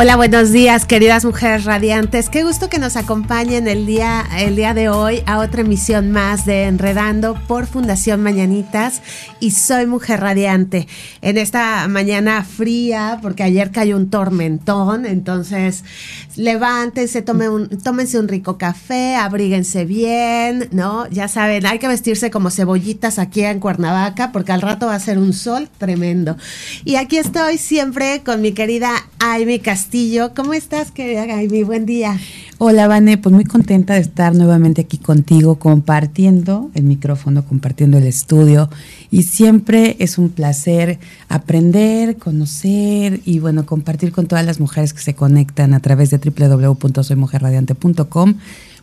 Hola, buenos días, queridas mujeres radiantes. Qué gusto que nos acompañen el día, el día de hoy a otra emisión más de Enredando por Fundación Mañanitas. Y soy mujer radiante. En esta mañana fría, porque ayer cayó un tormentón, entonces levántense, tome un, tómense un rico café, abríguense bien, ¿no? Ya saben, hay que vestirse como cebollitas aquí en Cuernavaca, porque al rato va a ser un sol tremendo. Y aquí estoy siempre con mi querida Amy Castillo ¿Cómo estás, querida Gaby? Buen día. Hola, Vane, pues muy contenta de estar nuevamente aquí contigo, compartiendo el micrófono, compartiendo el estudio. Y siempre es un placer aprender, conocer y, bueno, compartir con todas las mujeres que se conectan a través de www.soymujerradiante.com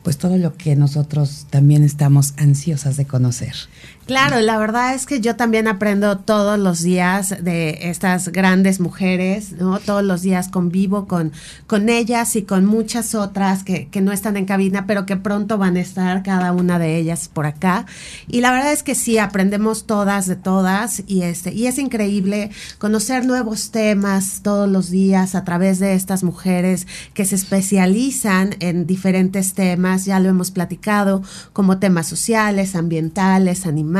pues todo lo que nosotros también estamos ansiosas de conocer. Claro, la verdad es que yo también aprendo todos los días de estas grandes mujeres, ¿no? Todos los días convivo con, con ellas y con muchas otras que, que no están en cabina, pero que pronto van a estar cada una de ellas por acá. Y la verdad es que sí, aprendemos todas de todas y, este, y es increíble conocer nuevos temas todos los días a través de estas mujeres que se especializan en diferentes temas, ya lo hemos platicado, como temas sociales, ambientales, animales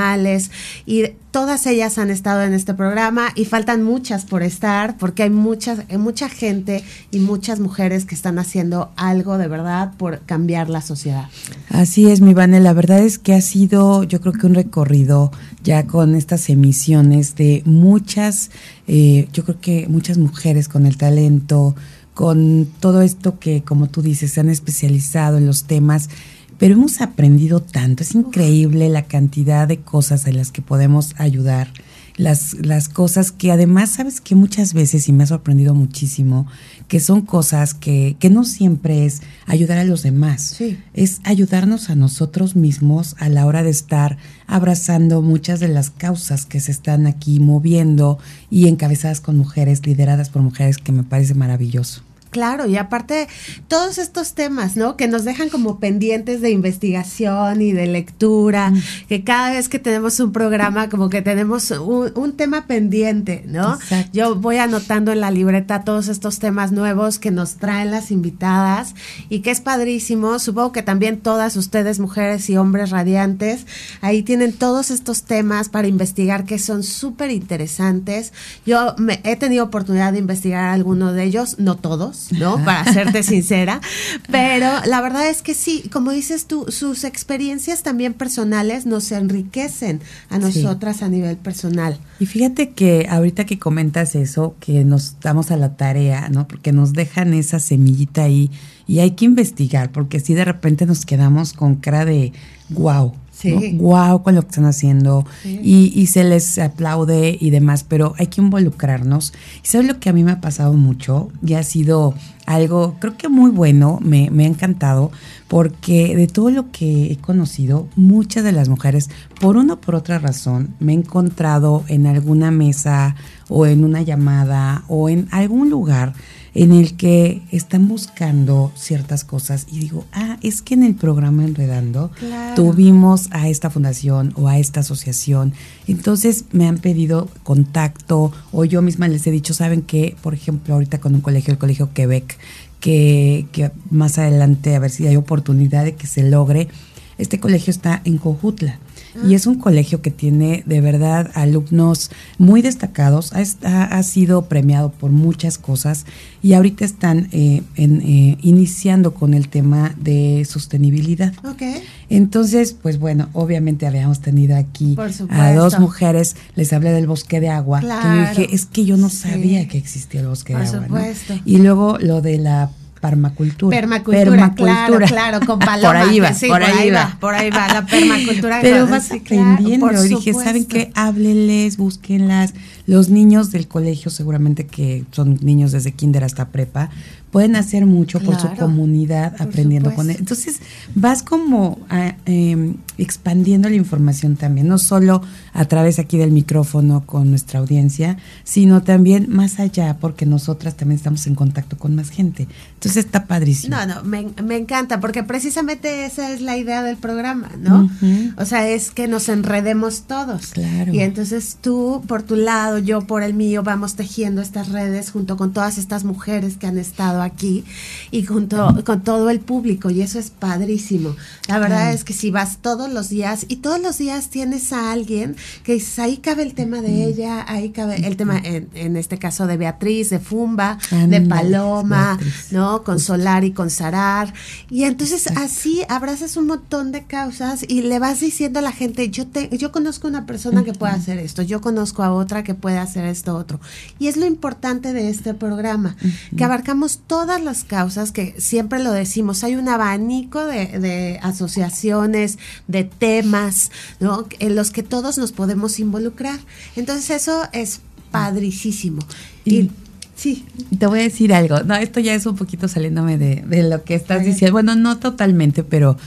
y todas ellas han estado en este programa y faltan muchas por estar porque hay muchas, hay mucha gente y muchas mujeres que están haciendo algo de verdad por cambiar la sociedad. Así es, mi Vane, la verdad es que ha sido yo creo que un recorrido ya con estas emisiones de muchas, eh, yo creo que muchas mujeres con el talento, con todo esto que, como tú dices, se han especializado en los temas pero hemos aprendido tanto, es increíble la cantidad de cosas en las que podemos ayudar, las, las cosas que además, sabes que muchas veces, y me ha sorprendido muchísimo, que son cosas que, que no siempre es ayudar a los demás, es ayudarnos a nosotros mismos a la hora de estar abrazando muchas de las causas que se están aquí moviendo y encabezadas con mujeres, lideradas por mujeres, que me parece maravilloso. Claro, y aparte todos estos temas, ¿no? Que nos dejan como pendientes de investigación y de lectura, mm. que cada vez que tenemos un programa como que tenemos un, tema pendiente, ¿no? Yo voy anotando en la libreta todos estos temas nuevos que nos traen las invitadas y que es padrísimo. Supongo que también todas ustedes, mujeres y hombres radiantes, ahí tienen todos estos temas para investigar que son súper interesantes. Yo me, he tenido oportunidad de investigar algunos de ellos, no todos ¿no? Para serte sincera. Pero la verdad es que sí, como dices tú, sus experiencias también personales nos enriquecen a nosotras a nivel personal. Y fíjate que ahorita que comentas eso, que nos damos a la tarea, ¿no? Porque nos dejan esa semillita ahí y hay que investigar, porque si de repente nos quedamos con cara de wow Sí. Wow con lo que están haciendo y, y, se les aplaude y demás, pero hay que involucrarnos. Y sabes lo que a mí me ha pasado mucho y ha sido algo, creo que muy bueno, me, me ha encantado, porque de todo lo que he conocido, muchas de las mujeres, por una o por otra razón, me he encontrado en alguna mesa o en una llamada o en algún lugar en el que están buscando ciertas cosas y digo, ah, es que en el programa Enredando tuvimos a esta fundación o a esta asociación, entonces me han pedido contacto o yo misma les he dicho, saben que, por ejemplo, ahorita con un colegio, el Colegio Quebec, que, que más adelante a ver si hay oportunidad de que se logre, este colegio está en Cojutla y es un colegio que tiene de verdad alumnos muy destacados, ha, ha sido premiado por muchas cosas y ahorita están eh, eh, iniciando con el tema de sostenibilidad. Okay. Entonces, pues bueno, obviamente habíamos tenido aquí a dos mujeres, les hablé del bosque de agua, que dije, es que yo no sabía que existía el bosque de agua. Supuesto. Y luego lo de la permacultura. Permacultura, claro, claro, con paloma. por ahí va, por, ahí va. Por ahí va, la permacultura. Pero vas aprendiendo. dije, ¿saben qué? Háblenles, búsquenlas. Los niños del colegio, seguramente que son niños desde kinder hasta prepa, pueden hacer mucho por su comunidad aprendiendo con él. Entonces vas como em, expandiendo la información también, no solo a través aquí del micrófono con nuestra audiencia, sino también más allá, porque nosotras también estamos en contacto con más gente. Entonces está padrísimo. No, no, me, me, encanta, porque precisamente esa es la idea del programa, ¿no? O sea, es que nos enredemos todos. Claro. Y entonces tú por tu lado, yo por el mío, vamos tejiendo estas redes junto con todas estas mujeres que han estado aquí y junto con todo el público, y eso es padrísimo. La verdad es que si vas todos los días y todos los días tienes a alguien que dices, ahí cabe el tema de ella, ahí cabe el tema, en, en este caso de Beatriz, de Fumba, de Paloma, ¿no? Con Solar y con Sarar. Y entonces así abrazas un montón de causas y le vas diciendo a la gente, yo te, yo conozco una persona que puede hacer esto, yo conozco a otra que puede hacer esto otro. Y es lo importante de este programa, que abarcamos todas las causas, que siempre lo decimos, hay un abanico de, de asociaciones, de temas, ¿no? En los que todos nos podemos involucrar. Entonces eso es padricísimo. Y, Sí. Te voy a decir algo. No, esto ya es un poquito saliéndome de, lo que estás diciendo. Bueno, no totalmente, pero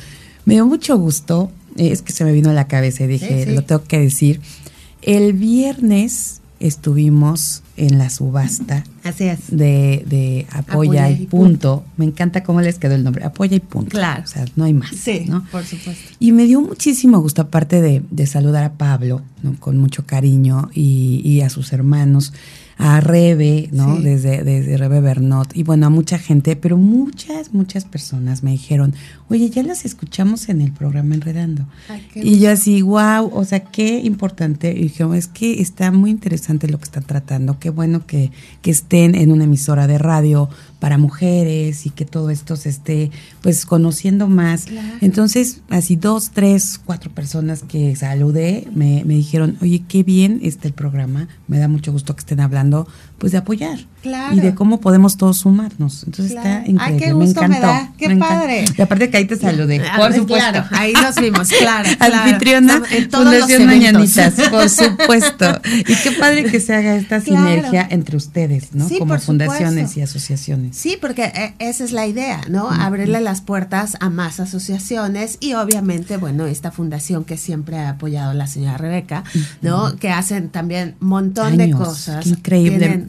me dio mucho gusto. Es que se me vino a la cabeza y dije, lo tengo que decir. El viernes estuvimos en la subasta Así es. De, de Apoya, y, punto. Me encanta cómo les quedó el nombre. Apoya y punto. Claro. O sea, no hay más. Sí, ¿no? por supuesto. Y me dio muchísimo gusto, aparte de, de saludar a Pablo, ¿no? con mucho cariño, y, y a sus hermanos a Rebe, ¿no? Desde, desde Rebe Bernot, y bueno, a mucha gente, pero muchas, muchas personas me dijeron, oye, ya las escuchamos en el programa Enredando. y yo así, wow, o sea, qué importante. Y dije, es que está muy interesante lo que están tratando, qué bueno que, que estén en una emisora de radio para mujeres y que todo esto se esté pues conociendo más. Entonces, así dos, tres, cuatro personas que saludé me, me dijeron, oye, qué bien está el programa, me da mucho gusto que estén hablando pues de apoyar y de cómo podemos todos sumarnos. Entonces está increíble. Ay, qué gusto me, da. Qué padre. Y aparte que ahí te saludé, ah, por supuesto. Claro, ahí nos vimos, claro. Anfitriona Fundación Mañanitas, por supuesto. Y qué padre que se haga esta sinergia entre ustedes, ¿no? Como fundaciones y asociaciones. Sí, porque eh, esa es la idea, ¿no? Abrirle las puertas a más asociaciones y obviamente, bueno, esta fundación que siempre ha apoyado la señora Rebeca, ¿no? Que hacen también un montón de cosas. increíble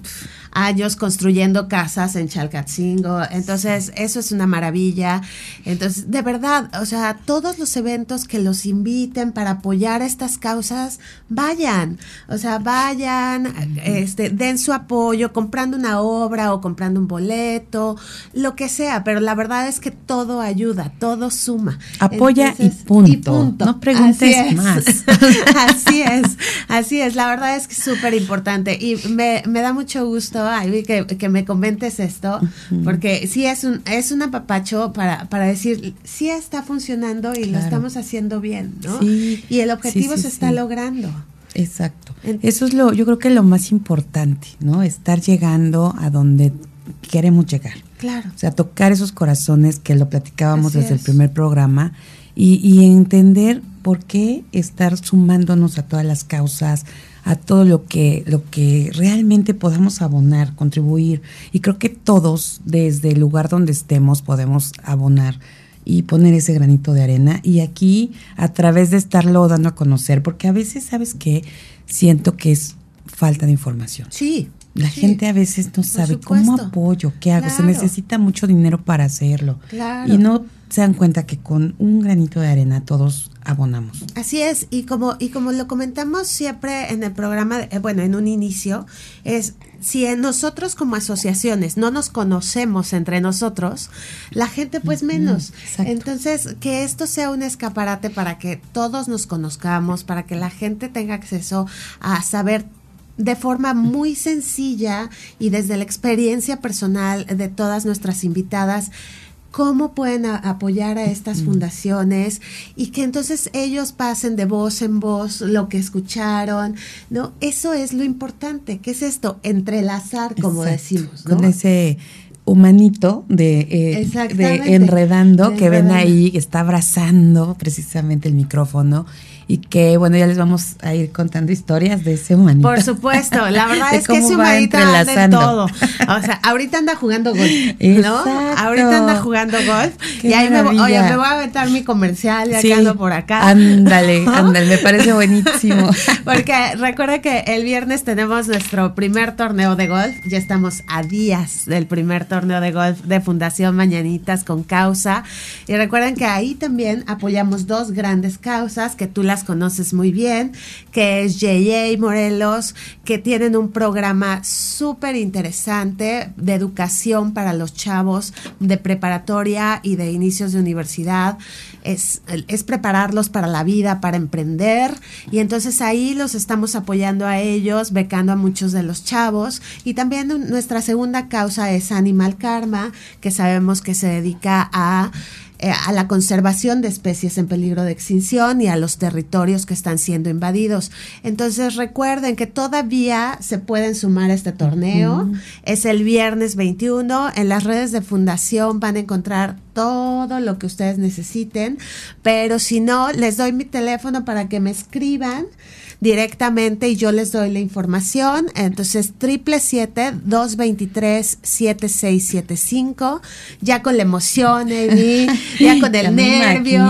años construyendo casas en Chalcatzingo. Entonces, eso es una maravilla. Entonces, de verdad, o sea, todos los eventos que los inviten para apoyar estas causas, vayan. O sea, vayan, este, den su apoyo comprando una obra o comprando un boleto, lo que sea, pero la verdad es que todo ayuda, todo suma. Apoya y, punto. No preguntes más. así es, así es. La verdad es que es súper importante y me, me da mucho gusto que, que me comentes esto, porque sí es un, es un apapacho para, para decir, sí está funcionando y lo estamos haciendo bien, ¿no? y el objetivo se está logrando. Exacto. Eso es lo, yo creo que lo más importante, ¿no? Estar llegando a donde queremos llegar. Claro. O sea, tocar esos corazones que lo platicábamos desde el primer programa y, y entender por qué estar sumándonos a todas las causas, a todo lo que, lo que realmente podamos abonar, contribuir. Y creo que todos, desde el lugar donde estemos, podemos abonar y poner ese granito de arena. Y aquí, a través de estarlo dando a conocer, porque a veces, ¿sabes qué? Siento que es falta de información. Sí. La gente a veces no sabe cómo apoyo, qué hago. Se necesita mucho dinero para hacerlo. Claro. Y no se dan cuenta que con un granito de arena todos abonamos. Así es, y como, y como lo comentamos siempre en el programa, eh, bueno, en un inicio, es si en nosotros como asociaciones no nos conocemos entre nosotros, la gente pues menos. Entonces, que esto sea un escaparate para que todos nos conozcamos, para que la gente tenga acceso a saber de forma muy sencilla y desde la experiencia personal de todas nuestras invitadas, cómo pueden apoyar a estas fundaciones y que entonces ellos pasen de voz en voz lo que escucharon, ¿no? Eso es lo importante, ¿qué es esto? Entrelazar, como decimos, Con ese humanito de, eh, enredando que ven ahí, está abrazando precisamente el micrófono y que bueno, ya les vamos a ir contando historias de ese humanito. Por supuesto, la verdad es que ese humanito anda de todo. O sea, ahorita anda jugando golf, ¿no? Ahorita anda jugando golf y ahí me, oye, me voy a aventar mi comercial ya que ando por acá. Ándale, ándale, me parece buenísimo. Porque recuerda que el viernes tenemos nuestro primer torneo de golf, ya estamos a días del primer torneo de golf de Fundación Mañanitas con causa y recuerden que ahí también apoyamos dos grandes causas que tú las conoces muy bien, que es JJ Morelos, que tienen un programa súper interesante de educación para los chavos de preparatoria y de inicios de universidad. Es, es prepararlos para la vida, para emprender. Y entonces ahí los estamos apoyando a ellos, becando a muchos de los chavos. Y también nuestra segunda causa es Animal Karma, que sabemos que se dedica a eh, a la conservación de especies en peligro de extinción y a los territorios que están siendo invadidos. Entonces recuerden que todavía se pueden sumar a este torneo. Es el viernes 21. En las redes de fundación van a encontrar todo lo que ustedes necesiten, pero si no, les doy mi teléfono para que me escriban directamente y yo les doy la información. Entonces, triple siete dos veintitrés siete seis siete cinco, ya con la emoción, ya con el nervio,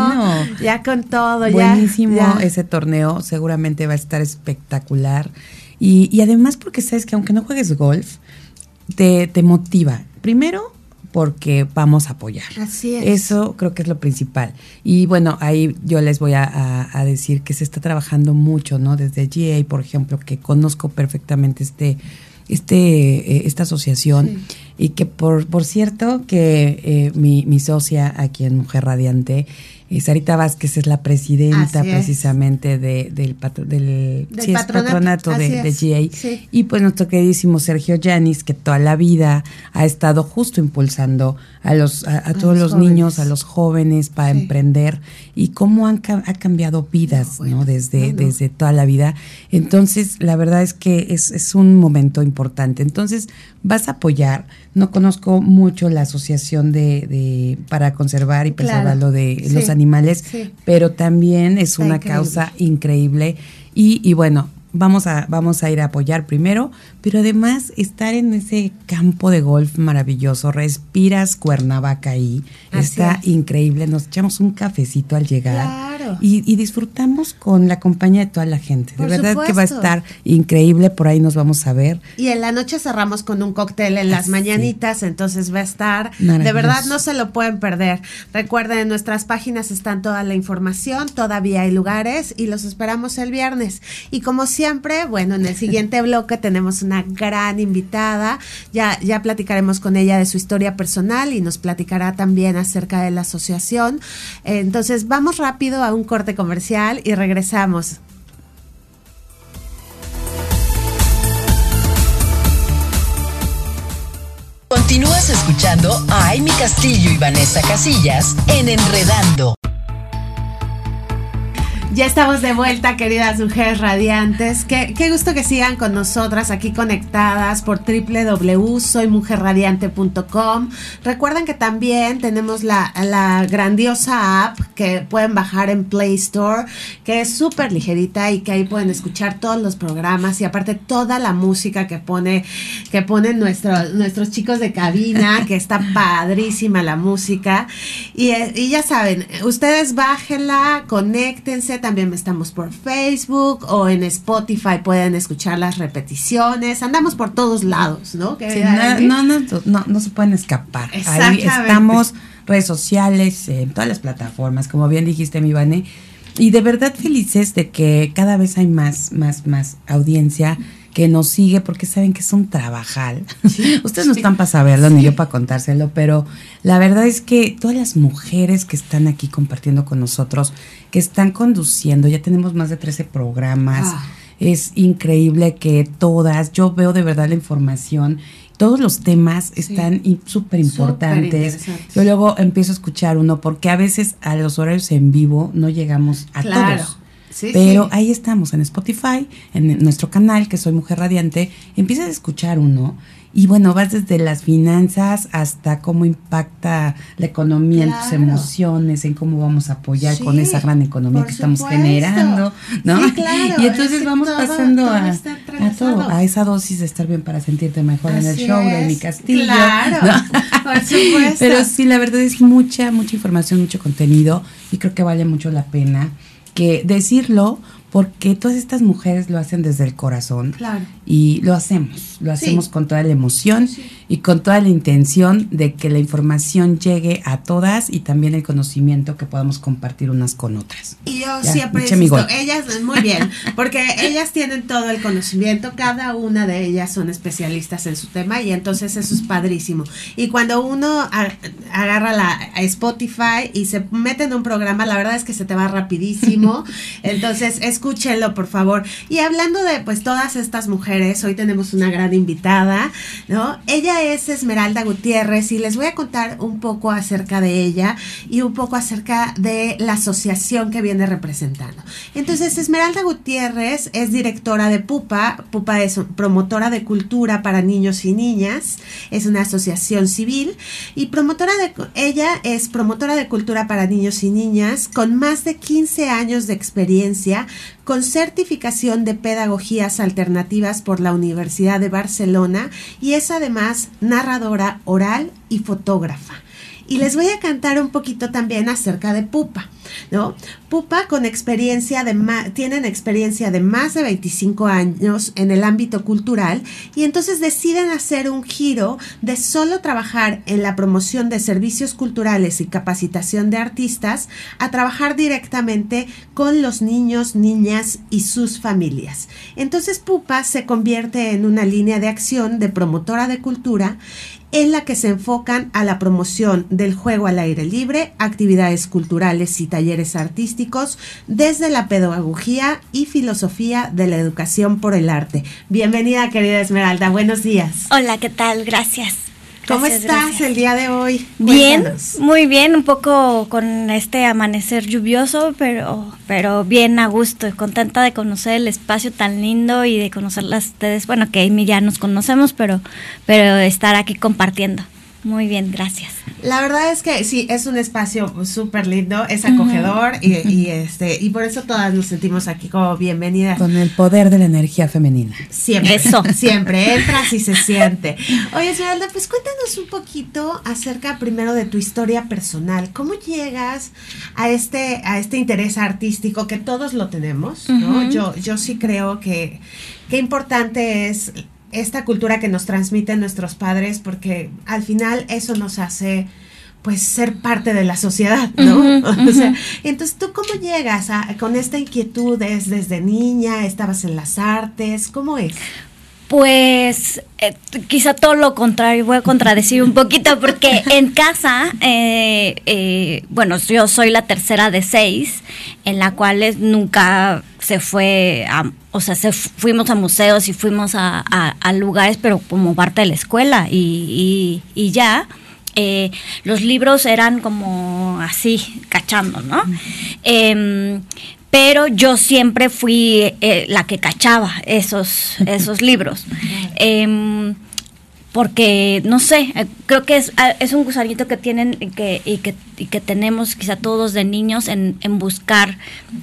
ya con todo. Buenísimo ese torneo, seguramente va a estar espectacular. Y, y además porque sabes que aunque no juegues golf, te, te motiva. Primero, porque vamos a apoyar. Así es. Eso creo que es lo principal. Y bueno, ahí yo les voy a, decir que se está trabajando mucho, ¿no? Desde GA, por ejemplo, que conozco perfectamente este, este, eh, esta asociación y que por, por cierto que eh, mi, mi socia aquí en Mujer Radiante y Sarita Vázquez es la presidenta precisamente del, del, patronato, de, GA. Y pues nuestro queridísimo Sergio Yanis, que toda la vida ha estado justo impulsando a los a, todos los, niños, a los jóvenes para emprender y cómo han ha cambiado vidas, ¿no? Desde, desde toda la vida. Entonces, la verdad es que es, es un momento importante. Entonces, vas a apoyar. No conozco mucho la asociación de, de para conservar y preservar lo de los animales, pero también es una causa increíble. Y, y bueno, vamos a, vamos a ir a apoyar primero, pero además estar en ese campo de golf maravilloso, respiras Cuernavaca ahí, está increíble, nos echamos un cafecito al llegar y, disfrutamos con la compañía de toda la gente, de verdad que va a estar increíble, por ahí nos vamos a ver. Y en la noche cerramos con un cóctel en las mañanitas, entonces va a estar, de verdad no se lo pueden perder. Recuerden, en nuestras páginas están toda la información, todavía hay lugares y los esperamos el viernes. Y como siempre, bueno, en el siguiente bloque tenemos una gran invitada. Ya, ya platicaremos con ella de su historia personal y nos platicará también acerca de la asociación. Entonces, vamos rápido a un corte comercial y regresamos. Continúas escuchando a Amy Castillo y Vanessa Casillas en Enredando. Ya estamos de vuelta, queridas mujeres radiantes. Qué, qué, gusto que sigan con nosotras aquí conectadas por www.soymujerradiante.com. Recuerden que también tenemos la, la, grandiosa app que pueden bajar en Play Store, que es súper ligerita y que ahí pueden escuchar todos los programas y aparte toda la música que pone que ponen nuestros nuestros chicos de cabina, que está padrísima la música. Y, y ya saben, ustedes bájenla, conéctense también estamos por Facebook o en Spotify pueden escuchar las repeticiones. Andamos por todos lados, ¿no? no, no, no, no, se pueden escapar. Ahí estamos, redes sociales, en todas las plataformas, como bien dijiste, mi Vane. Y de verdad felices de que cada vez hay más, más, más audiencia que nos sigue porque saben que es un trabajal. Ustedes no están para saberlo ni yo para contárselo, pero la verdad es que todas las mujeres que están aquí compartiendo con nosotros, que están conduciendo, ya tenemos más de 13 programas. Ah. Es increíble que todas, yo veo de verdad la información todos los temas están súper importantes. Yo luego empiezo a escuchar uno porque a veces a los horarios en vivo no llegamos a todos. Pero ahí estamos en Spotify, en nuestro canal, que soy Mujer Radiante, empiezas a escuchar uno Y bueno, vas desde las finanzas hasta cómo impacta la economía en tus emociones, en cómo vamos a apoyar Sí, con esa gran economía que estamos generando, ¿no? Sí, claro, y entonces es que vamos todo- pasando todo a, a todo, a esa dosis de estar bien para sentirte mejor en el show de es. mi castillo. Claro, ¿no? por supuesto. Pero sí, la verdad es mucha, mucha información, mucho contenido y creo que vale mucho la pena que decirlo porque todas estas mujeres lo hacen desde el corazón Claro. y lo hacemos, lo Sí. hacemos con toda la emoción y con toda la intención de que la información llegue a todas y también el conocimiento que podamos compartir unas con otras. Y yo Ya, siempre insisto, ellas, muy bien, porque ellas tienen todo el conocimiento, cada una de ellas son especialistas en su tema y entonces eso es padrísimo. Y cuando uno agarra la Spotify y se mete en un programa, la verdad es que se te va rapidísimo. Entonces, escúchenlo, por favor. Y hablando de pues todas estas mujeres, hoy tenemos una gran invitada, ¿no? Ella es Esmeralda Gutiérrez y les voy a contar un poco acerca de ella y un poco acerca de la asociación que viene representando. Entonces, Esmeralda Gutiérrez es directora de PUPA. PUPA es promotora de cultura para niños y niñas. Es una asociación civil y promotora de ella es promotora de cultura para niños y niñas con más de 15 años de experiencia con certificación de pedagogías alternativas por la Universidad de Barcelona y es además narradora oral y fotógrafa. Y les voy a cantar un poquito también acerca de Pupa, ¿no? Pupa con experiencia de tienen experiencia de más de 25 años en el ámbito cultural y entonces deciden hacer un giro de solo trabajar en la promoción de servicios culturales y capacitación de artistas a trabajar directamente con los niños, niñas y sus familias. Entonces Pupa se convierte en una línea de acción de promotora de cultura en la que se enfocan a la promoción del juego al aire libre, actividades culturales y talleres artísticos desde la pedagogía y filosofía de la educación por el arte. Bienvenida, querida Esmeralda, buenos días. Hola, ¿qué tal? Gracias. ¿Cómo Gracias, estás gracias. el día de hoy? Bien, Cuéntanos. muy bien, un poco con este amanecer lluvioso, pero, pero bien a gusto, y contenta de conocer el espacio tan lindo y de conocerlas ustedes. Bueno, que Amy ya nos conocemos, pero, pero estar aquí compartiendo. Muy bien, gracias. La verdad es que sí, es un espacio súper lindo, es acogedor y, y, este y por eso todas nos sentimos aquí como bienvenidas. Con el poder de la energía femenina. Siempre, Eso. siempre entras y se siente. Oye, Esmeralda, pues cuéntanos un poquito acerca primero de tu historia personal. ¿Cómo llegas a este, a este interés artístico que todos lo tenemos? ¿no? Yo, yo sí creo que qué importante es esta cultura que nos transmiten nuestros padres, porque al final eso nos hace pues ser parte de la sociedad, ¿no? O sea, entonces, ¿tú cómo llegas a, con esta inquietud? ¿Es desde niña? ¿Estabas en las artes? ¿Cómo es? Pues eh, quizá todo lo contrario, voy a contradecir un poquito porque en casa, eh, eh, bueno, yo soy la tercera de seis, en la cual nunca se fue, a, o sea, se fu- fuimos a museos y fuimos a, a- a lugares, pero como parte de la escuela y, y- y ya. eh, los libros eran como así, cachando, ¿no? Pero yo siempre fui eh, la que cachaba esos, esos libros. Em, porque, no sé, eh, creo que es, ah, es un gusanito que tienen y que, y que, y que tenemos quizá todos de niños en, en buscar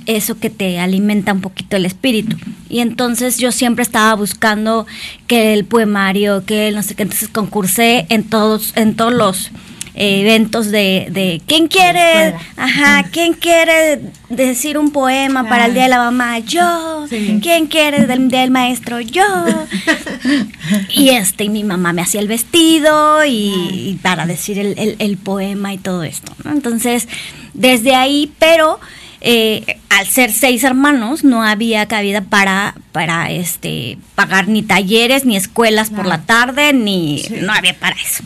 eso que te alimenta un poquito el espíritu. Y entonces yo siempre estaba buscando que el poemario, que el no sé qué, entonces concursé en todos, en todos los eh, eventos de, de ¿quién quiere? Ajá, ¿quién quiere decir un poema para el Día de la Mamá? Yo. Sí. ¿Quién quiere del Día del Maestro? Yo. y este, y mi mamá me hacía el vestido y, y para decir el, el- el poema y todo esto, ¿no? Entonces, desde ahí, pero eh, al ser seis hermanos, no había cabida para, para este pagar ni talleres, ni escuelas por la tarde, ni Sí. no había para eso.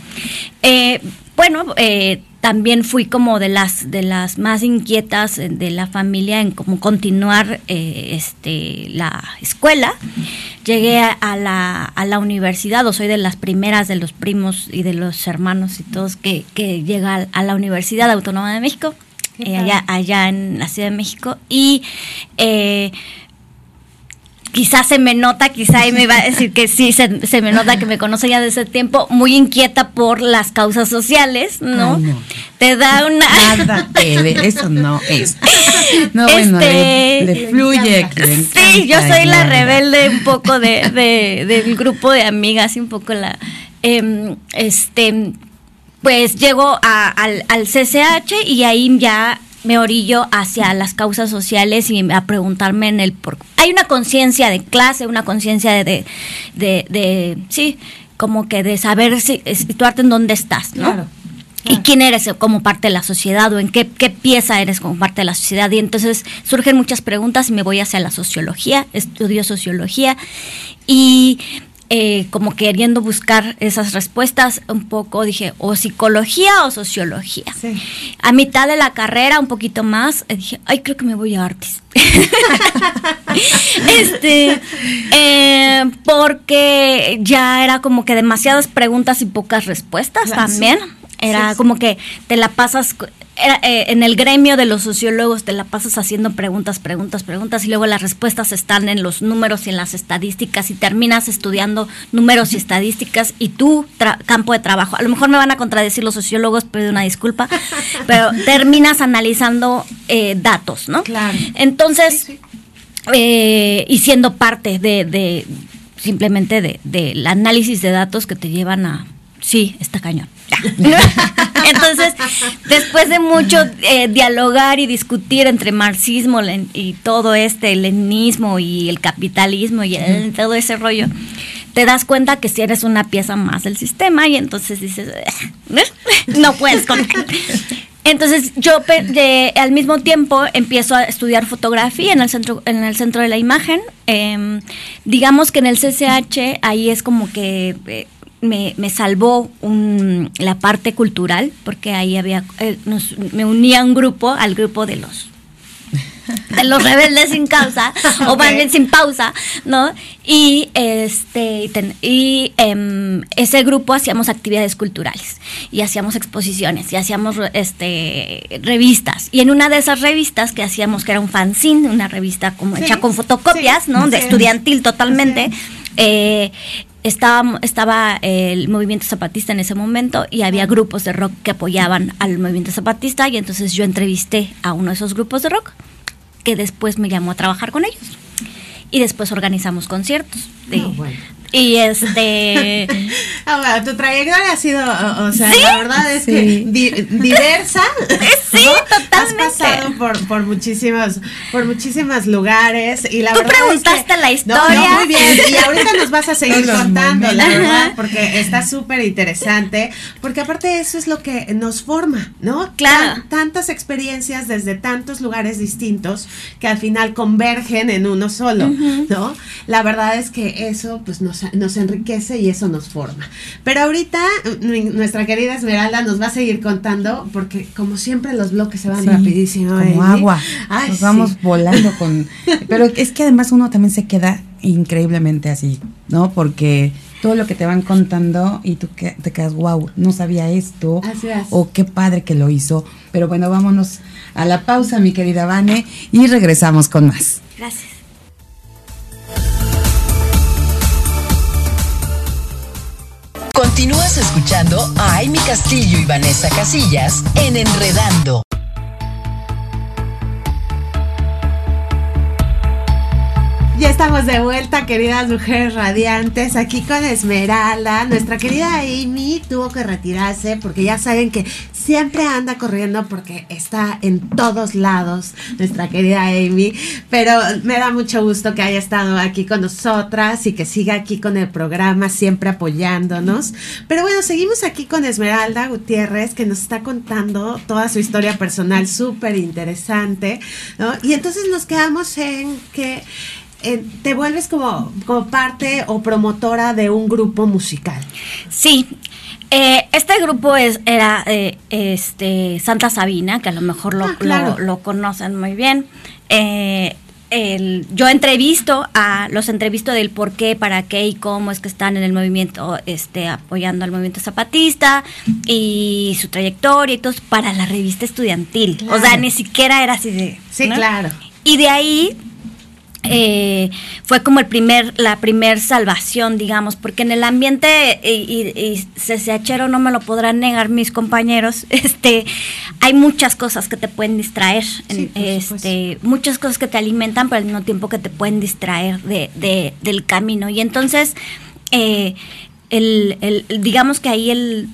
Eh, bueno, eh, también fui como de las de las más inquietas de la familia en cómo continuar eh, este la escuela. Llegué a, a la, a la universidad, o soy de las primeras de los primos y de los hermanos y todos que, que llega a, la Universidad Autónoma de México, eh, allá, allá en la Ciudad de México. Y eh, quizás se me nota, quizá y me iba a decir que sí, se, se, me nota que me conoce ya de ese tiempo, muy inquieta por las causas sociales, ¿no? Ay, no. Te da una... Nada eso no es. No, bueno, Este, le, le fluye. le Sí, yo soy la rebelde un poco de, de- del grupo de amigas y un poco la... em, este, pues llego a- al, al CCH y ahí ya me orillo hacia las causas sociales y a preguntarme en el por hay una conciencia de clase una conciencia de, de, de- de- sí como que de saber si, situarte en dónde estás no Claro, y quién eres como parte de la sociedad o en qué, qué pieza eres como parte de la sociedad. Y entonces surgen muchas preguntas y me voy hacia la sociología, estudio sociología. Y eh, como queriendo buscar esas respuestas un poco dije o psicología o sociología. Sí. A mitad de la carrera, un poquito más, eh, dije, ay, creo que me voy a artes. este, eh, porque ya era como que demasiadas preguntas y pocas respuestas Claro, sí. también. Era Sí, como que te la pasas en el gremio de los sociólogos te la pasas haciendo preguntas, preguntas, preguntas y luego las respuestas están en los números y en las estadísticas y terminas estudiando números y estadísticas y tu campo de trabajo. A lo mejor me van a contradecir los sociólogos, pido una disculpa, pero terminas analizando eh, datos, ¿no? Claro. Entonces, Sí, sí. eh, y siendo parte de, de simplemente de- del análisis de datos que te llevan a sí, está cañón. Entonces, después de mucho eh, dialogar y discutir entre marxismo y todo este, el leninismo y el capitalismo y el- todo ese rollo, te das cuenta que si eres una pieza más del sistema y entonces dices, no puedes con. Entonces yo de- al mismo tiempo empiezo a estudiar fotografía en el centro en el centro de la imagen. Em, digamos que en el CCH ahí es como que eh, me, me salvó un- la parte cultural porque ahí había eh, nos- me unía a un grupo al grupo de los de los rebeldes sin causa o más bien sin pausa, ¿no? Y este y em, ese grupo hacíamos actividades culturales y hacíamos exposiciones y hacíamos este revistas y en una de esas revistas que hacíamos que era un fanzine, una revista como Sí, hecha con fotocopias, sí, ¿no? De estudiantil totalmente. Eh, estaba, estaba el movimiento zapatista en ese momento y había grupos de rock que apoyaban al movimiento zapatista y entonces yo entrevisté a uno de esos grupos de rock que después me llamó a trabajar con ellos. Y después organizamos conciertos. No, bueno. Y este... Ah, bueno, tu trayectoria ha sido, o, o sea, Sí. la verdad es Sí. que di- diversa. Sí, totalmente. Has pasado por, por muchísimos, por muchísimos lugares y la Tú verdad es preguntaste que- la No, historia. no, muy bien. Y ahorita nos vas a seguir Todos contando, la verdad, porque está súper interesante, porque aparte eso es lo que nos forma, ¿no? Claro. Tan- tantas experiencias desde tantos lugares distintos que al final convergen en uno solo, ¿no? La verdad es que eso pues nos, nos enriquece y eso nos forma. Pero ahorita nuestra querida Esmeralda nos va a seguir contando porque como siempre los bloques se van Sí, rapidísimo. Como Amy. agua. Ay, Nos sí. vamos volando con. Pero es que además uno también se queda increíblemente así, ¿no? Porque todo lo que te van contando y tú que- te quedas, wow, no sabía esto. Así es. O qué padre que lo hizo. Pero bueno, vámonos a la pausa, mi querida Vane, y regresamos con más. Gracias. Continúas escuchando a Amy Castillo y Vanessa Casillas en Enredando. Ya estamos de vuelta, queridas mujeres radiantes, aquí con Esmeralda. Nuestra querida Amy tuvo que retirarse porque ya saben que siempre anda corriendo porque está en todos lados, nuestra querida Amy. Pero me da mucho gusto que haya estado aquí con nosotras y que siga aquí con el programa, siempre apoyándonos. Pero bueno, seguimos aquí con Esmeralda Gutiérrez, que nos está contando toda su historia personal súper interesante. Y entonces nos quedamos en que eh, te vuelves como, como parte o promotora de un grupo musical. Sí. eh, este grupo es, era eh, este Santa Sabina, que a lo mejor lo, Ah, claro. lo- lo conocen muy bien. Eh, el- yo entrevisto a los entrevisto del por qué, para qué y cómo es que están en el movimiento, este, apoyando al movimiento zapatista y su trayectoria y todo para la revista estudiantil. O sea, ni siquiera era así de. Sí, ¿no? claro. Y de ahí eh, fue como el primer, la primer salvación, digamos, porque en el ambiente, y, y, CCHero no me lo podrán negar mis compañeros, este, hay muchas cosas que te pueden distraer, este, muchas cosas que te alimentan, pero al mismo tiempo que te pueden distraer de, del camino. Y entonces, eh, el, el, digamos que ahí el,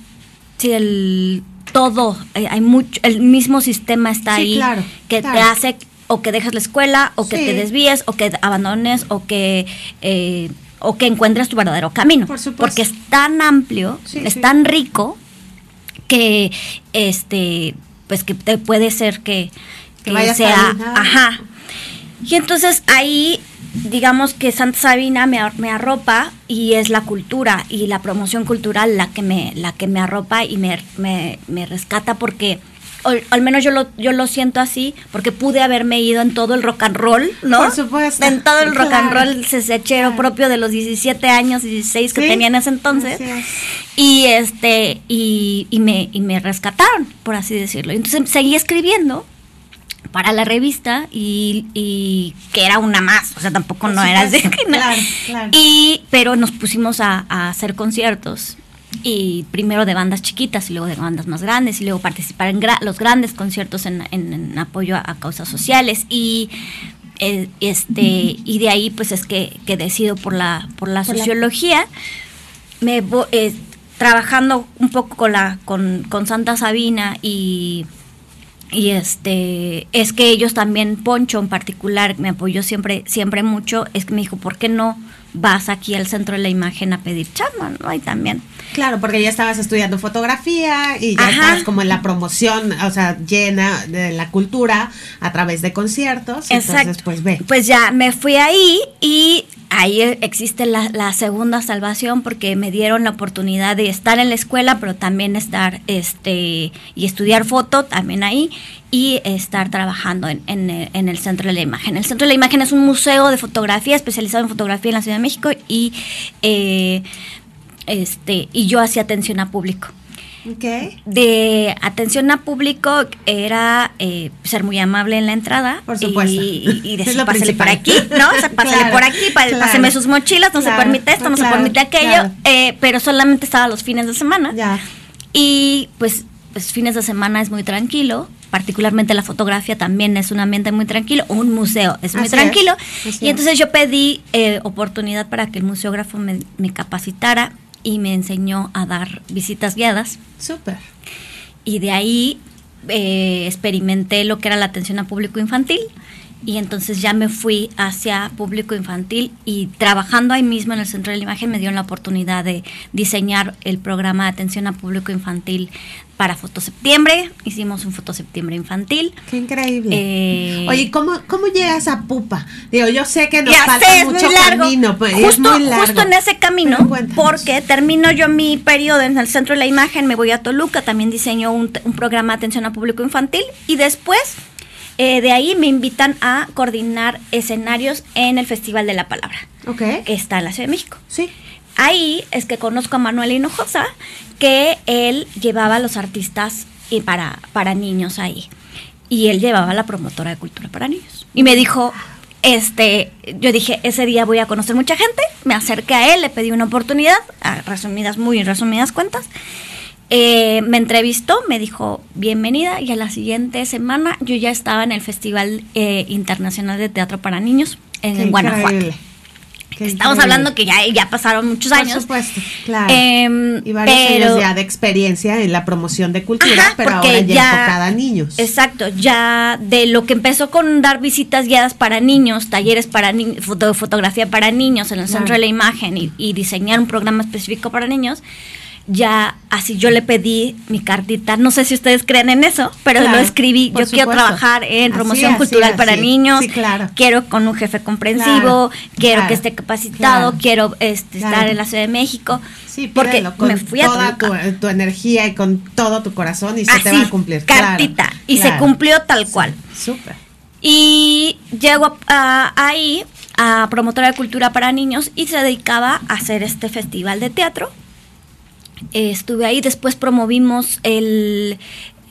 sí, el todo, eh, hay mucho, el mismo sistema está ahí que te hace o que dejes la escuela, o que te desvíes, o que abandones, o que eh, o que encuentres tu verdadero camino. Porque es tan amplio, es tan rico que este pues que te puede ser que, que, sea ajá. Y entonces ahí digamos que Santa Sabina me, me, arropa y es la cultura y la promoción cultural la que me la que me arropa y me, me, me rescata porque al menos yo lo, yo lo siento así, porque pude haberme ido en todo el rock and roll, ¿no? Por supuesto. En todo el rock and roll cesechero propio de los 17 años, 16 que tenía en ese entonces. Y este, y, y, me, y me rescataron, por así decirlo. Entonces seguí escribiendo para la revista y, y, que era una más, o sea, tampoco no era así. Claro, claro. Y, pero nos pusimos a, a hacer conciertos y primero de bandas chiquitas y luego de bandas más grandes y luego participar en los grandes conciertos en, apoyo a, causas sociales y eh, este y de ahí pues es que, que decido por la por la sociología. Me eh, trabajando un poco con la con, con Santa Sabina y y este es que ellos también Poncho en particular me apoyó siempre siempre mucho. Es que me dijo por qué no vas aquí al centro de la imagen a pedir chamba no y también Claro, porque ya estabas estudiando fotografía y ya estabas como en la promoción, o sea, llena de la cultura a través de conciertos. Exacto. Entonces, pues ve. Pues ya me fui ahí y ahí existe la, la, segunda salvación porque me dieron la oportunidad de estar en la escuela, pero también estar este y estudiar foto también ahí y estar trabajando en, en, el Centro de la Imagen. El Centro de la Imagen es un museo de fotografía especializado en fotografía en la Ciudad de México y eh, este, y yo hacía atención a público. Okay. De atención a público era eh, ser muy amable en la entrada. Por supuesto. Y, y, decir, pásale por aquí, ¿no? O sea, pásale por aquí, páseme sus mochilas, no se permite esto, no se permite aquello. Eh, pero solamente estaba los fines de semana. Ya. Y pues, pues fines de semana es muy tranquilo particularmente la fotografía también es un ambiente muy tranquilo, un museo es muy tranquilo. y entonces yo pedí eh, oportunidad para que el museógrafo me, me, capacitara y me enseñó a dar visitas guiadas. Súper. Y de ahí eh, experimenté lo que era la atención a público infantil y entonces ya me fui hacia público infantil y trabajando ahí mismo en el Centro de la Imagen me dieron la oportunidad de diseñar el programa de atención a público infantil para Fotoseptiembre. Hicimos un Fotoseptiembre infantil. Qué increíble. Eh, Oye, ¿cómo, ¿cómo llegas a Pupa? Digo, yo sé que nos falta mucho camino, pues, justo, justo en ese camino, porque termino yo mi periodo en el Centro de la Imagen, me voy a Toluca, también diseño un, un programa de atención a público infantil y después eh, de ahí me invitan a coordinar escenarios en el Festival de la Palabra. Ok. Que está en la Ciudad de México. Sí. Ahí es que conozco a Manuel Hinojosa, que él llevaba a los artistas y para, para niños ahí. Y él llevaba la promotora de cultura para niños. Y me dijo, este, yo dije, ese día voy a conocer mucha gente, me acerqué a él, le pedí una oportunidad, a resumidas, muy resumidas cuentas, eh, me entrevistó, me dijo bienvenida y a la siguiente semana yo ya estaba en el Festival eh, Internacional de Teatro para Niños en, Guanajuato. Estamos hablando que ya, ya pasaron muchos años. Por supuesto, claro. Em, y varios años ya de experiencia en la promoción de cultura, pero ahora ya, enfocada a niños. Exacto, ya de lo que empezó con dar visitas guiadas para niños, talleres para niños, fotografía para niños en el centro de la imagen y, y diseñar un programa específico para niños, ya así yo le pedí mi cartita. No sé si ustedes creen en eso, pero lo escribí. Yo quiero trabajar en promoción cultural para niños. Quiero con un jefe comprensivo, quiero que esté capacitado, quiero este, estar en la Ciudad de México. Sí, porque me fui a toda tu, energía y con todo tu corazón y se te va a cumplir. Cartita. y se cumplió tal cual. Súper. Y llego ahí a promotora de cultura para niños y se dedicaba a hacer este festival de teatro estuve ahí, después promovimos el,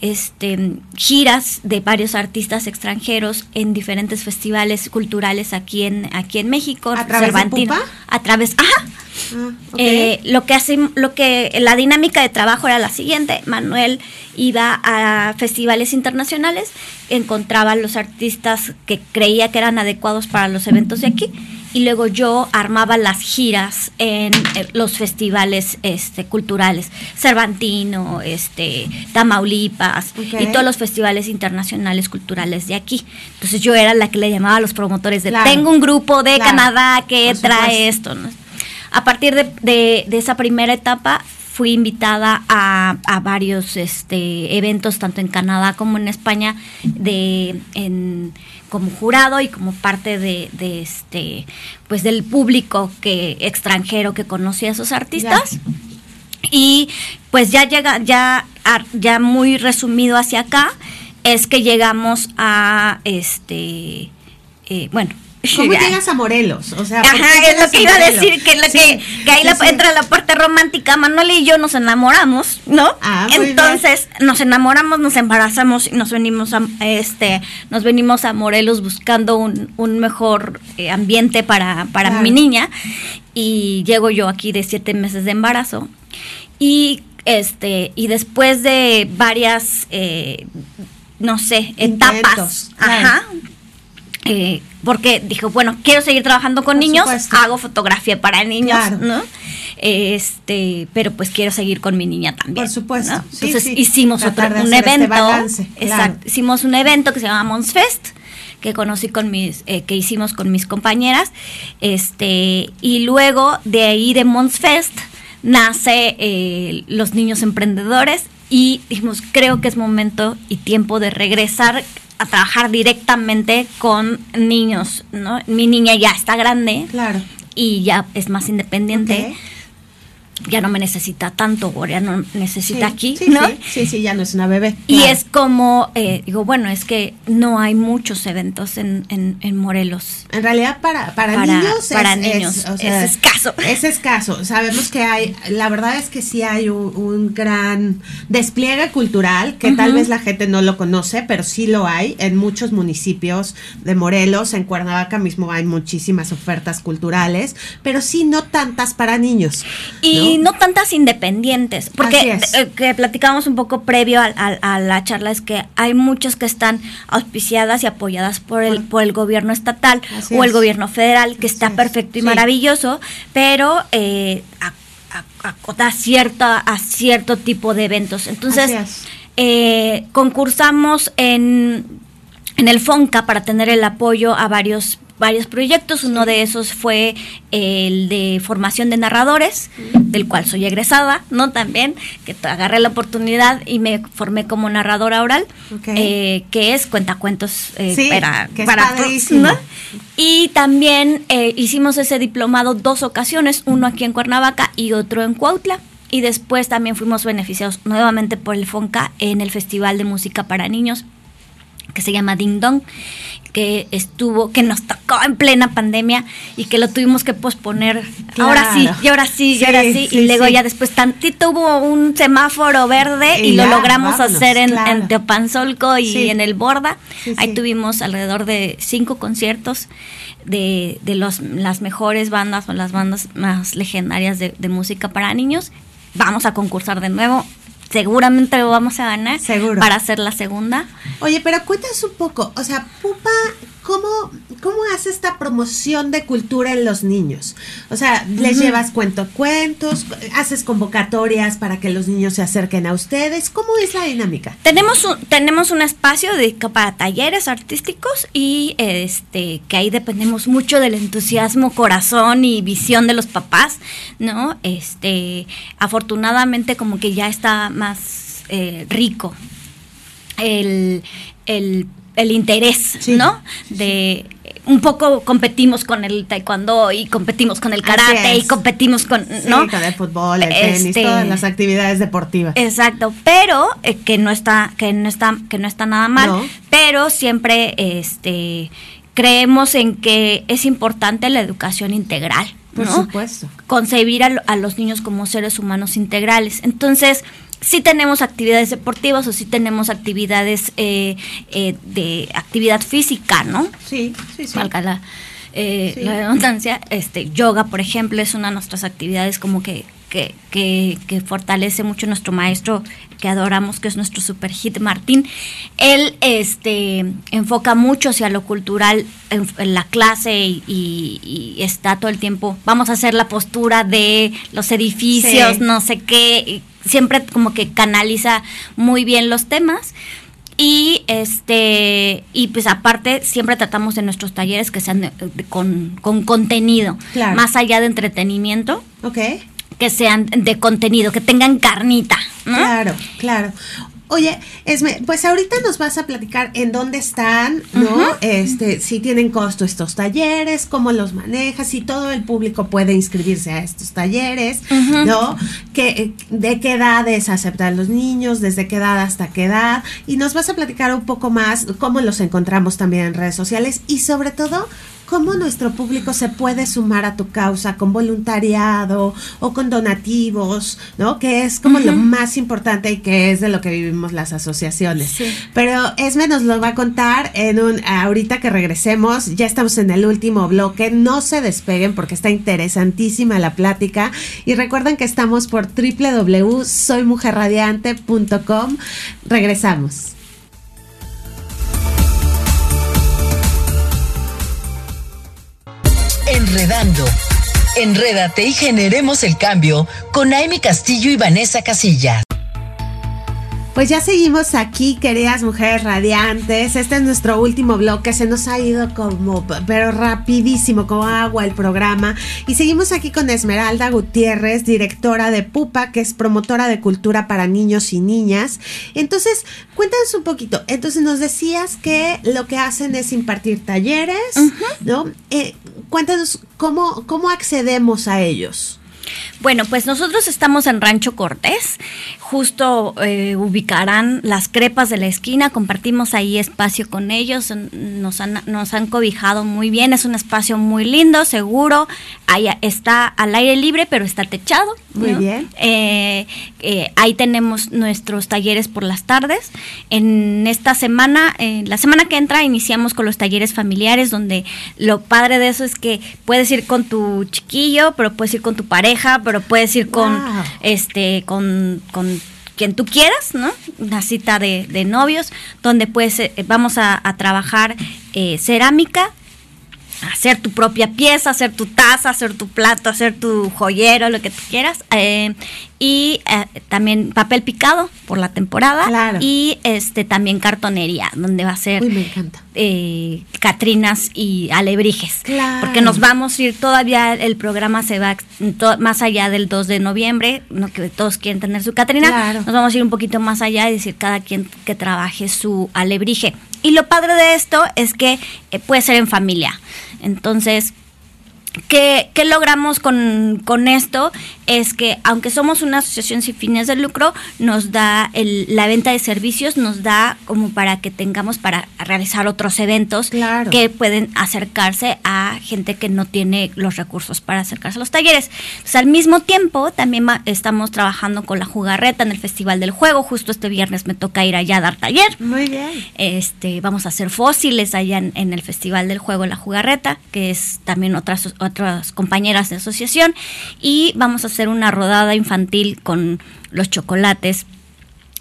este, giras de varios artistas extranjeros en diferentes festivales culturales aquí en, aquí en México. ¿A través de Pupa? A través, ajá. Ah. Eh, lo que hace, lo que la dinámica de trabajo era la siguiente. Manuel iba a festivales internacionales, encontraba a los artistas que creía que eran adecuados para los eventos de aquí y luego yo armaba las giras en eh, los festivales este, culturales, Cervantino, este, Tamaulipas y todos los festivales internacionales culturales de aquí. Entonces yo era la que le llamaba a los promotores de Claro. tengo un grupo de Claro. Canadá que Por trae supuesto. esto. ¿no? A partir de, de- de esa primera etapa fui invitada a, a varios este, eventos, tanto en Canadá como en España, de, en, como jurado y como parte de, de este, pues del público que extranjero que conocía a esos artistas. Y pues ya llega, ya, ya muy resumido hacia acá, es que llegamos a este eh, bueno. ¿Cómo ya- llegas a Morelos? O sea, ¿por Ajá, es lo que iba a decir, que, lo Sí, que, que ahí sí, la- sí. entra la parte romántica. Manuel y yo nos enamoramos, ¿no? Ah, Entonces, nos enamoramos, nos embarazamos y nos venimos a, este, nos venimos a Morelos buscando un, un mejor eh, ambiente para, para Claro. mi niña. Y llego yo aquí de siete meses de embarazo. Y este, y después de varias eh, no sé, etapas. Claro. Ajá. Eh, porque dijo, bueno, quiero seguir trabajando con Por niños, supuesto. hago fotografía para niños, Claro. ¿no? Este, pero pues quiero seguir con mi niña también. Por supuesto, Entonces sí. hicimos Tratar otro, un este evento. balance, claro. exacto. Hicimos un evento que se llama Monsfest que conocí con mis, eh, que hicimos con mis compañeras, este, y luego de ahí de Monsfest nace eh, los niños emprendedores y dijimos creo que es momento y tiempo de regresar a trabajar directamente con niños, ¿no? Mi niña ya está grande Claro. y ya es más independiente. Ya no me necesita tanto, o ya no necesita Sí, aquí, sí, ¿no? Sí, sí, sí, ya no es una bebé. Y claro. es como, eh, digo, bueno, es que no hay muchos eventos en, en, en Morelos. En realidad para, para, Para- niños, para es, niños, o sea, es escaso. Es escaso. Sabemos que hay, la verdad es que sí hay un, un gran despliegue cultural que tal vez la gente no lo conoce, pero sí lo hay en muchos municipios de Morelos. En Cuernavaca mismo hay muchísimas ofertas culturales, pero sí no tantas para niños. Y no, tantas independientes, porque eh, que platicábamos un poco previo a, a- a la charla, es que hay muchas que están auspiciadas y apoyadas por el, Por- el gobierno estatal Así o el es. gobierno federal, que está es. perfecto y Sí. maravilloso, pero eh, a- a- acota cierta, a cierto tipo de eventos. Entonces, eh, concursamos en, en el FONCA para tener el apoyo a varios varios proyectos. Uno de esos fue el de formación de narradores, del cual soy egresada, ¿no? También, que agarré la oportunidad y me formé como narradora oral, eh, que es cuentacuentos eh, Sí, para, que es para padrísimo. ¿no? Y también eh, hicimos ese diplomado dos ocasiones, uno aquí en Cuernavaca y otro en Cuautla. Y después también fuimos beneficiados nuevamente por el FONCA en el Festival de Música para Niños, que se llama Ding Dong, que estuvo, que nos tocó en plena pandemia y que lo tuvimos que posponer. Ahora sí, y ahora sí, y Sí, ahora sí. sí, y luego sí. ya después tantito hubo un semáforo verde y, Y lo logramos vámonos, hacer en, claro. en Teopanzolco y en el Borda. Ahí tuvimos alrededor de cinco conciertos de, de los, las mejores bandas o las bandas más legendarias de, de música para niños. Vamos a concursar de nuevo. Seguramente lo vamos a ganar Seguro. para hacer la segunda. Oye, pero cuéntanos un poco, o sea, Pupa, ¿cómo, cómo hace esta promoción de cultura en los niños? O sea, les llevas cuentos, haces convocatorias para que los niños se acerquen a ustedes. ¿Cómo es la dinámica? Tenemos un, tenemos un espacio dedicado para talleres artísticos y este que ahí dependemos mucho del entusiasmo, corazón y visión de los papás, ¿no? Este, afortunadamente como que ya está más eh, rico el, el, el interés, Sí. ¿no? De un poco competimos con el taekwondo y competimos con el karate y competimos con, Sí, ¿no? con el fútbol, el tenis, Este, todas las actividades deportivas. Exacto, pero eh, que no está que no está que no está nada mal, No. pero siempre este creemos en que es importante la educación integral, Por ¿no? supuesto. concebir a, a los niños como seres humanos integrales. Entonces, sí tenemos actividades deportivas o sí tenemos actividades eh, eh, de actividad física, ¿no? Sí, sí, sí. La, eh, Sí. la redundancia. Este, yoga, por ejemplo, es una de nuestras actividades como que, que, que, que fortalece mucho nuestro maestro que adoramos, que es nuestro super hit Martín. Él este, enfoca mucho hacia lo cultural en, en la clase y, y- y está todo el tiempo, vamos a hacer la postura de los edificios, Sí. no sé qué, siempre como que canaliza muy bien los temas. Y este y pues aparte siempre tratamos de nuestros talleres que sean de- de- con, con contenido, Claro. más allá de entretenimiento, Ok. que sean de contenido, que tengan carnita, ¿no? Claro, claro. Oye, Esme, pues ahorita nos vas a platicar en dónde están, ¿no? Este, si tienen costo estos talleres, cómo los manejas, si todo el público puede inscribirse a estos talleres, ¿no? Que, de qué edades aceptan los niños, desde qué edad hasta qué edad, y nos vas a platicar un poco más cómo los encontramos también en redes sociales y sobre todo cómo nuestro público se puede sumar a tu causa con voluntariado o con donativos, ¿no? Que es como lo más importante y que es de lo que vivimos las asociaciones. Sí. Pero Esme nos lo va a contar en un ahorita que regresemos, ya estamos en el último bloque, no se despeguen porque está interesantísima la plática y recuerden que estamos por www.soymujerradiante.com. Regresamos. Enredando. Enrédate y generemos el cambio con Amy Castillo y Vanessa Casillas. Pues ya seguimos aquí, queridas mujeres radiantes. Este es nuestro último bloque. Se nos ha ido como, pero rapidísimo, como agua el programa. Y seguimos aquí con Esmeralda Gutiérrez, directora de Pupa, que es promotora de cultura para niños y niñas. Entonces, cuéntanos un poquito. Entonces, nos decías que lo que hacen es impartir talleres, ¿no? Eh, cuéntanos cómo, cómo accedemos a ellos. Bueno, pues nosotros estamos en Rancho Cortés, justo eh, ubicarán las crepas de la esquina, compartimos ahí espacio con ellos, nos han, nos han cobijado muy bien, es un espacio muy lindo, seguro, ahí está al aire libre, pero está techado. Muy bien. Eh, eh, ahí tenemos nuestros talleres por las tardes. En esta semana, la semana que entra, iniciamos con los talleres familiares, donde lo padre de eso es que puedes ir con tu chiquillo, pero puedes ir con tu pareja, pero puedes ir con Wow. este, con, con quien tú quieras, ¿no? Una cita de, de novios, donde pues eh, vamos a, a trabajar eh, cerámica, hacer tu propia pieza, hacer tu taza, hacer tu plato, hacer tu joyero, lo que tú quieras. eh, y eh, también papel picado por la temporada. Claro. Y este también cartonería, donde va a ser Uy, me encanta. eh, catrinas y alebrijes. Claro. Porque nos vamos a ir todavía, el programa se va to- más allá del 2 de noviembre, no que todos quieren tener su catrina, Claro. nos vamos a ir un poquito más allá y decir cada quien que trabaje su alebrije. Y lo padre de esto es que eh, puede ser en familia. Entonces, ¿Qué, qué logramos con, con esto? Es que aunque somos una asociación sin fines de lucro, nos da el- la venta de servicios, nos da como para que tengamos para realizar otros eventos Claro. que pueden acercarse a gente que no tiene los recursos para acercarse a los talleres. Entonces, al mismo tiempo, también estamos trabajando con la jugarreta en el Festival del Juego. Justo este viernes me toca ir allá a dar taller. Muy bien. Este, vamos a hacer fósiles allá en, en el Festival del Juego La Jugarreta, que es también otras, otras compañeras de asociación. Y vamos a hacer una rodada infantil con los chocolates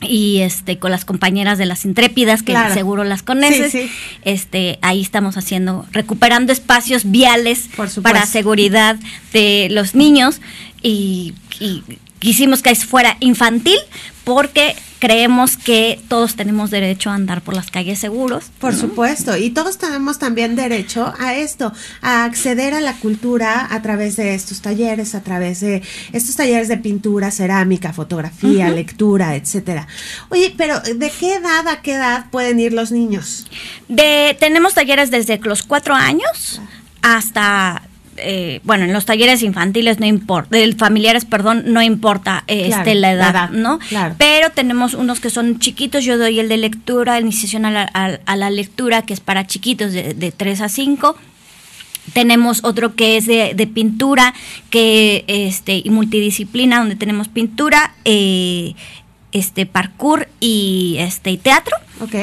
y este con las compañeras de las intrépidas que Claro. seguro las conoces Sí, sí. este ahí estamos haciendo recuperando espacios viales para seguridad de los niños y, y quisimos que fuera infantil porque creemos que todos tenemos derecho a andar por las calles seguros Por ¿no? supuesto, y todos tenemos también derecho a esto, a acceder a la cultura a través de estos talleres, a través de estos talleres de pintura, cerámica, fotografía, lectura, etcétera. Oye, pero ¿de qué edad a qué edad pueden ir los niños? De, tenemos talleres desde los cuatro años hasta, eh, bueno, en los talleres infantiles no importa, familiares, perdón, no importa eh, Claro, este, la la edad, edad, ¿no? claro. Pero tenemos unos que son chiquitos, yo doy el de lectura, iniciación a la, a- a la lectura, que es para chiquitos de, de 3 a 5. Tenemos otro que es de, de pintura, que este, y multidisciplina, donde tenemos pintura, eh, este parkour y este teatro. Ok.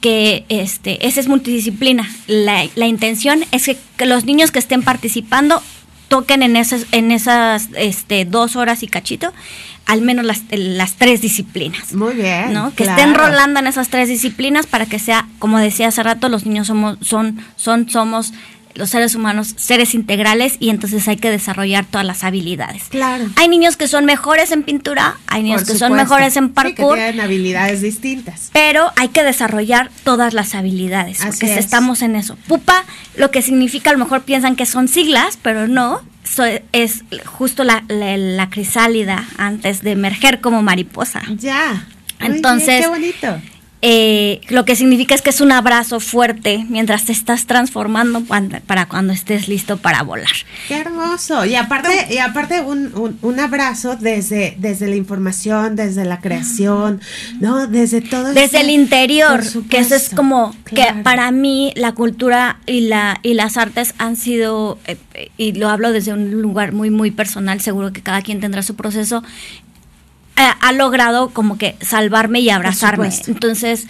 Que este, ese es multidisciplina. La, la intención es que, que los niños que estén participando toquen en esas, en esas este, dos horas y cachito, al menos las, las tres disciplinas. Muy bien. ¿no? Que claro. estén rolando en esas tres disciplinas para que sea, como decía hace rato, los niños somos, son, son, somos los seres humanos seres integrales y entonces hay que desarrollar todas las habilidades. Claro. Hay niños que son mejores en pintura, hay niños Por que son mejores en Sí, que parkour, tienen habilidades distintas. pero hay que desarrollar todas las habilidades, Así porque es. estamos en eso. Pupa, lo que significa, a lo mejor piensan que son siglas, pero no, so- es justo la, la- la crisálida antes de emerger como mariposa. Ya. Entonces- qué bonito. Eh, lo que significa es que es un abrazo fuerte mientras te estás transformando para cuando estés listo para volar. Qué hermoso. Y aparte, y aparte un, un, un abrazo desde, desde la información, desde la creación, ¿no? Desde todo Desde el interior, que eso es como que para mí la cultura y la y las artes han sido eh, eh, y lo hablo desde un lugar muy muy personal, seguro que cada quien tendrá su proceso eh, ha logrado como que salvarme y abrazarme. Entonces,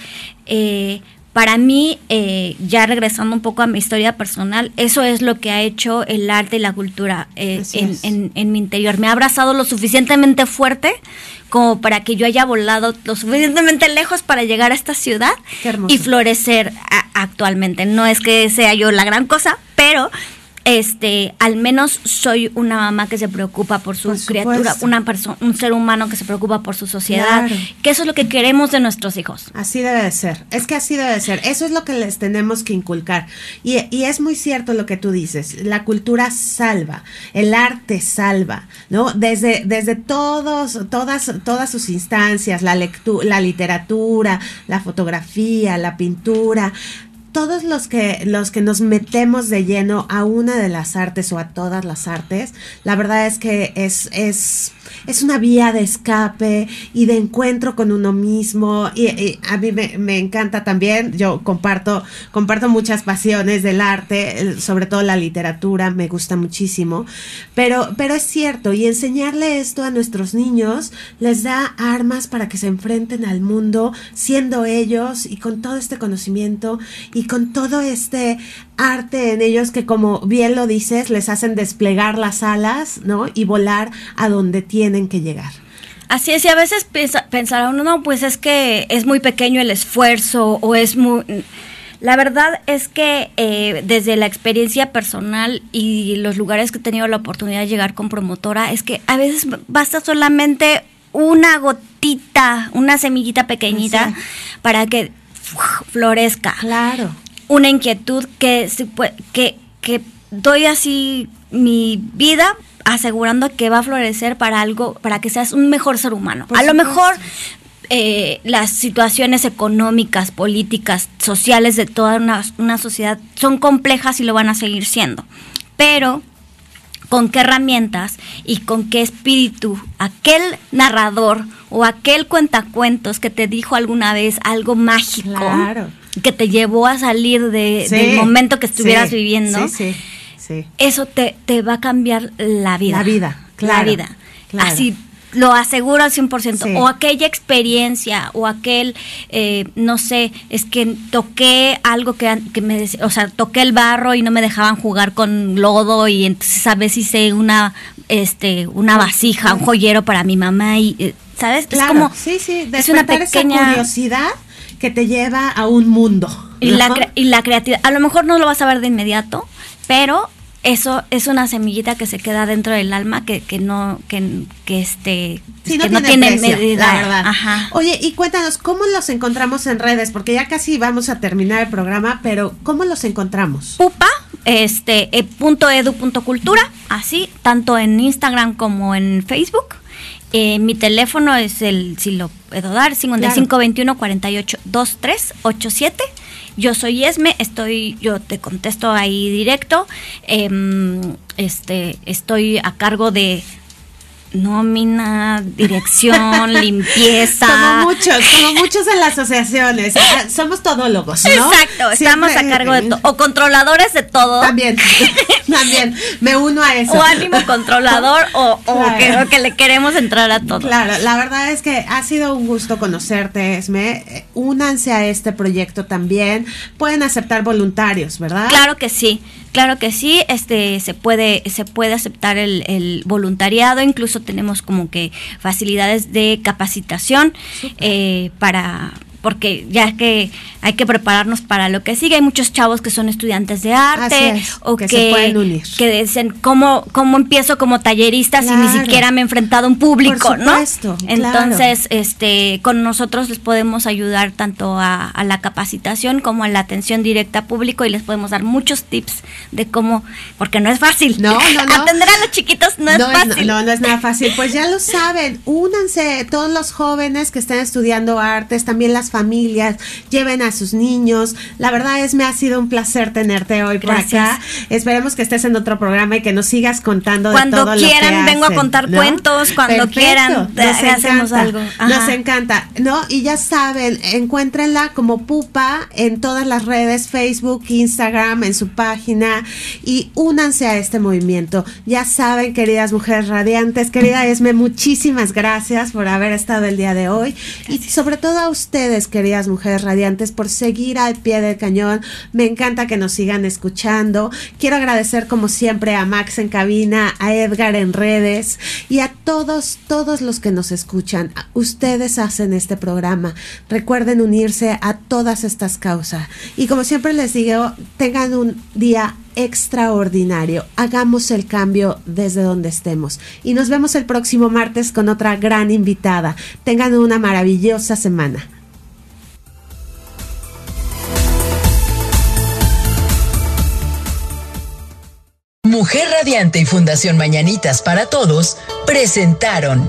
eh, para mí, eh, ya regresando un poco a mi historia personal, eso es lo que ha hecho el arte y la cultura eh, en, en- en mi interior. Me ha abrazado lo suficientemente fuerte como para que yo haya volado lo suficientemente lejos para llegar a esta ciudad y florecer a- actualmente. No es que sea yo la gran cosa, pero este, al menos soy una mamá que se preocupa por su Por criatura, una persona, un ser humano que se preocupa por su sociedad, Claro. que eso es lo que queremos de nuestros hijos. Así debe de ser, es que así debe de ser, eso es lo que les tenemos que inculcar. Y, y es muy cierto lo que tú dices, la cultura salva, el arte salva, ¿no? Desde, desde todos, todas, todas sus instancias, la, lectu la literatura, la fotografía, la pintura, todos los que los que nos metemos de lleno a una de las artes o a todas las artes, la verdad es que es es es una vía de escape y de encuentro con uno mismo. Y, a mí me, me encanta también yo comparto comparto muchas pasiones del arte sobre todo la literatura me gusta muchísimo. Pero pero es cierto y enseñarle esto a nuestros niños les da armas para que se enfrenten al mundo siendo ellos y con todo este conocimiento con todo este arte en ellos que como bien lo dices les hacen desplegar las alas no y volar a donde tienen que llegar. Así es, y a veces pensará uno, no, pues es que es muy pequeño el esfuerzo o es muy... La verdad es que eh, desde la experiencia personal y los lugares que he tenido la oportunidad de llegar con promotora, es que a veces basta solamente una gotita, una semillita pequeñita para que. Florezca claro una inquietud que, que, que doy así mi vida asegurando que va a florecer para algo, para que seas un mejor ser humano. Por a lo mejor eh, las situaciones económicas, políticas, sociales de toda una, una sociedad son complejas y lo van a seguir siendo. Pero con qué herramientas y con qué espíritu aquel narrador o aquel cuentacuentos que te dijo alguna vez algo mágico Claro. que te llevó a salir de, Sí, del momento que estuvieras sí, viviendo, sí eso te, te va a cambiar la vida. La vida, La claro, vida. claro. Así lo aseguro al 100%. Sí. O aquella experiencia, o aquel, eh, no sé, es que toqué algo que, que me, dec- o sea, toqué el barro y no me dejaban jugar con lodo y entonces a veces hice una, este, una vasija, un joyero para mi mamá y, eh, ¿sabes? claro es como, sí sí es una despertar esa pequeña... curiosidad que te lleva a un mundo Y, la, y la creatividad, a lo mejor no lo vas a ver de inmediato, pero eso es una semillita que se queda dentro del alma que, que no, que, que este, Sí, que no, tiene, precio, medida. la verdad. Ajá. Oye, y cuéntanos, ¿cómo los encontramos en redes? Porque ya casi vamos a terminar el programa, pero ¿cómo los encontramos? Pupa, este, eh, punto edu punto cultura, así, tanto en Instagram como en Facebook. Eh, mi teléfono es el, si lo puedo dar, 5521 48 2387. Yo soy Esme, estoy, yo te contesto ahí directo. Em, este, estoy a cargo de nómina, dirección, limpieza. Como muchos, como muchos en las asociaciones. Ah, Somos todólogos, ¿no? Exacto, estamos Siempre- a cargo de todo. O controladores de todo. También. También me uno a eso. O ánimo controlador o, o que, le queremos entrar a todo. Claro, la verdad es que ha sido un gusto conocerte, Esme. Únanse a este proyecto también. Pueden aceptar voluntarios, ¿verdad? Claro que sí. Claro que sí, este se puede se puede aceptar el, el voluntariado, incluso tenemos como que facilidades de capacitación eh, para porque ya que hay que prepararnos para lo que sigue. Hay muchos chavos que son estudiantes de arte o que, que, dicen, ¿cómo, ¿cómo empiezo como tallerista si ni siquiera me he enfrentado a un público? ¿no? Entonces, este, con nosotros les podemos ayudar tanto a, la capacitación como a la atención directa a público y les podemos dar muchos tips de cómo, porque no es fácil. No, no, no. Atender a los chiquitos no, es fácil. no, no es nada fácil. Pues ya lo saben, únanse todos los jóvenes que estén estudiando artes, también las familias, lleven a sus niños. La verdad es, me ha sido un placer tenerte hoy por acá. Esperemos que estés en otro programa y que nos sigas contando cuando de todo quieran, lo que vengo a contar cuentos, cuando quieran, nos hacemos algo. Nos encanta, ¿no? Y ya saben, encuéntrenla como Pupa en todas las redes, Facebook, Instagram, en su página y únanse a este movimiento. Ya saben, queridas mujeres radiantes, querida Esme, muchísimas gracias por haber estado el día de hoy y sobre todo a queridas mujeres radiantes, por seguir al pie del cañón. Me encanta que nos sigan escuchando. Quiero agradecer como siempre a Max en cabina, a Edgar en redes y a todos, todos los que nos escuchan. Ustedes hacen este programa. Recuerden unirse a todas estas causas. Y como siempre les digo, tengan un día extraordinario. Hagamos el cambio desde donde estemos. Y nos vemos el próximo martes con otra gran invitada. Tengan una maravillosa semana. Mujer Radiante y Fundación Mañanitas para Todos presentaron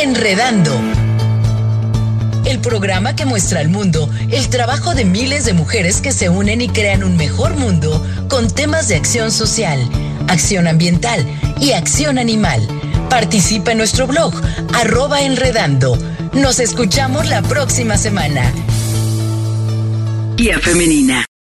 Enredando. El programa que muestra al mundo el trabajo de miles de mujeres que se unen y crean un mejor mundo con temas de acción social, acción ambiental y acción animal. Participa en nuestro blog, arroba enredando. Nos escuchamos la próxima semana. Guía femenina.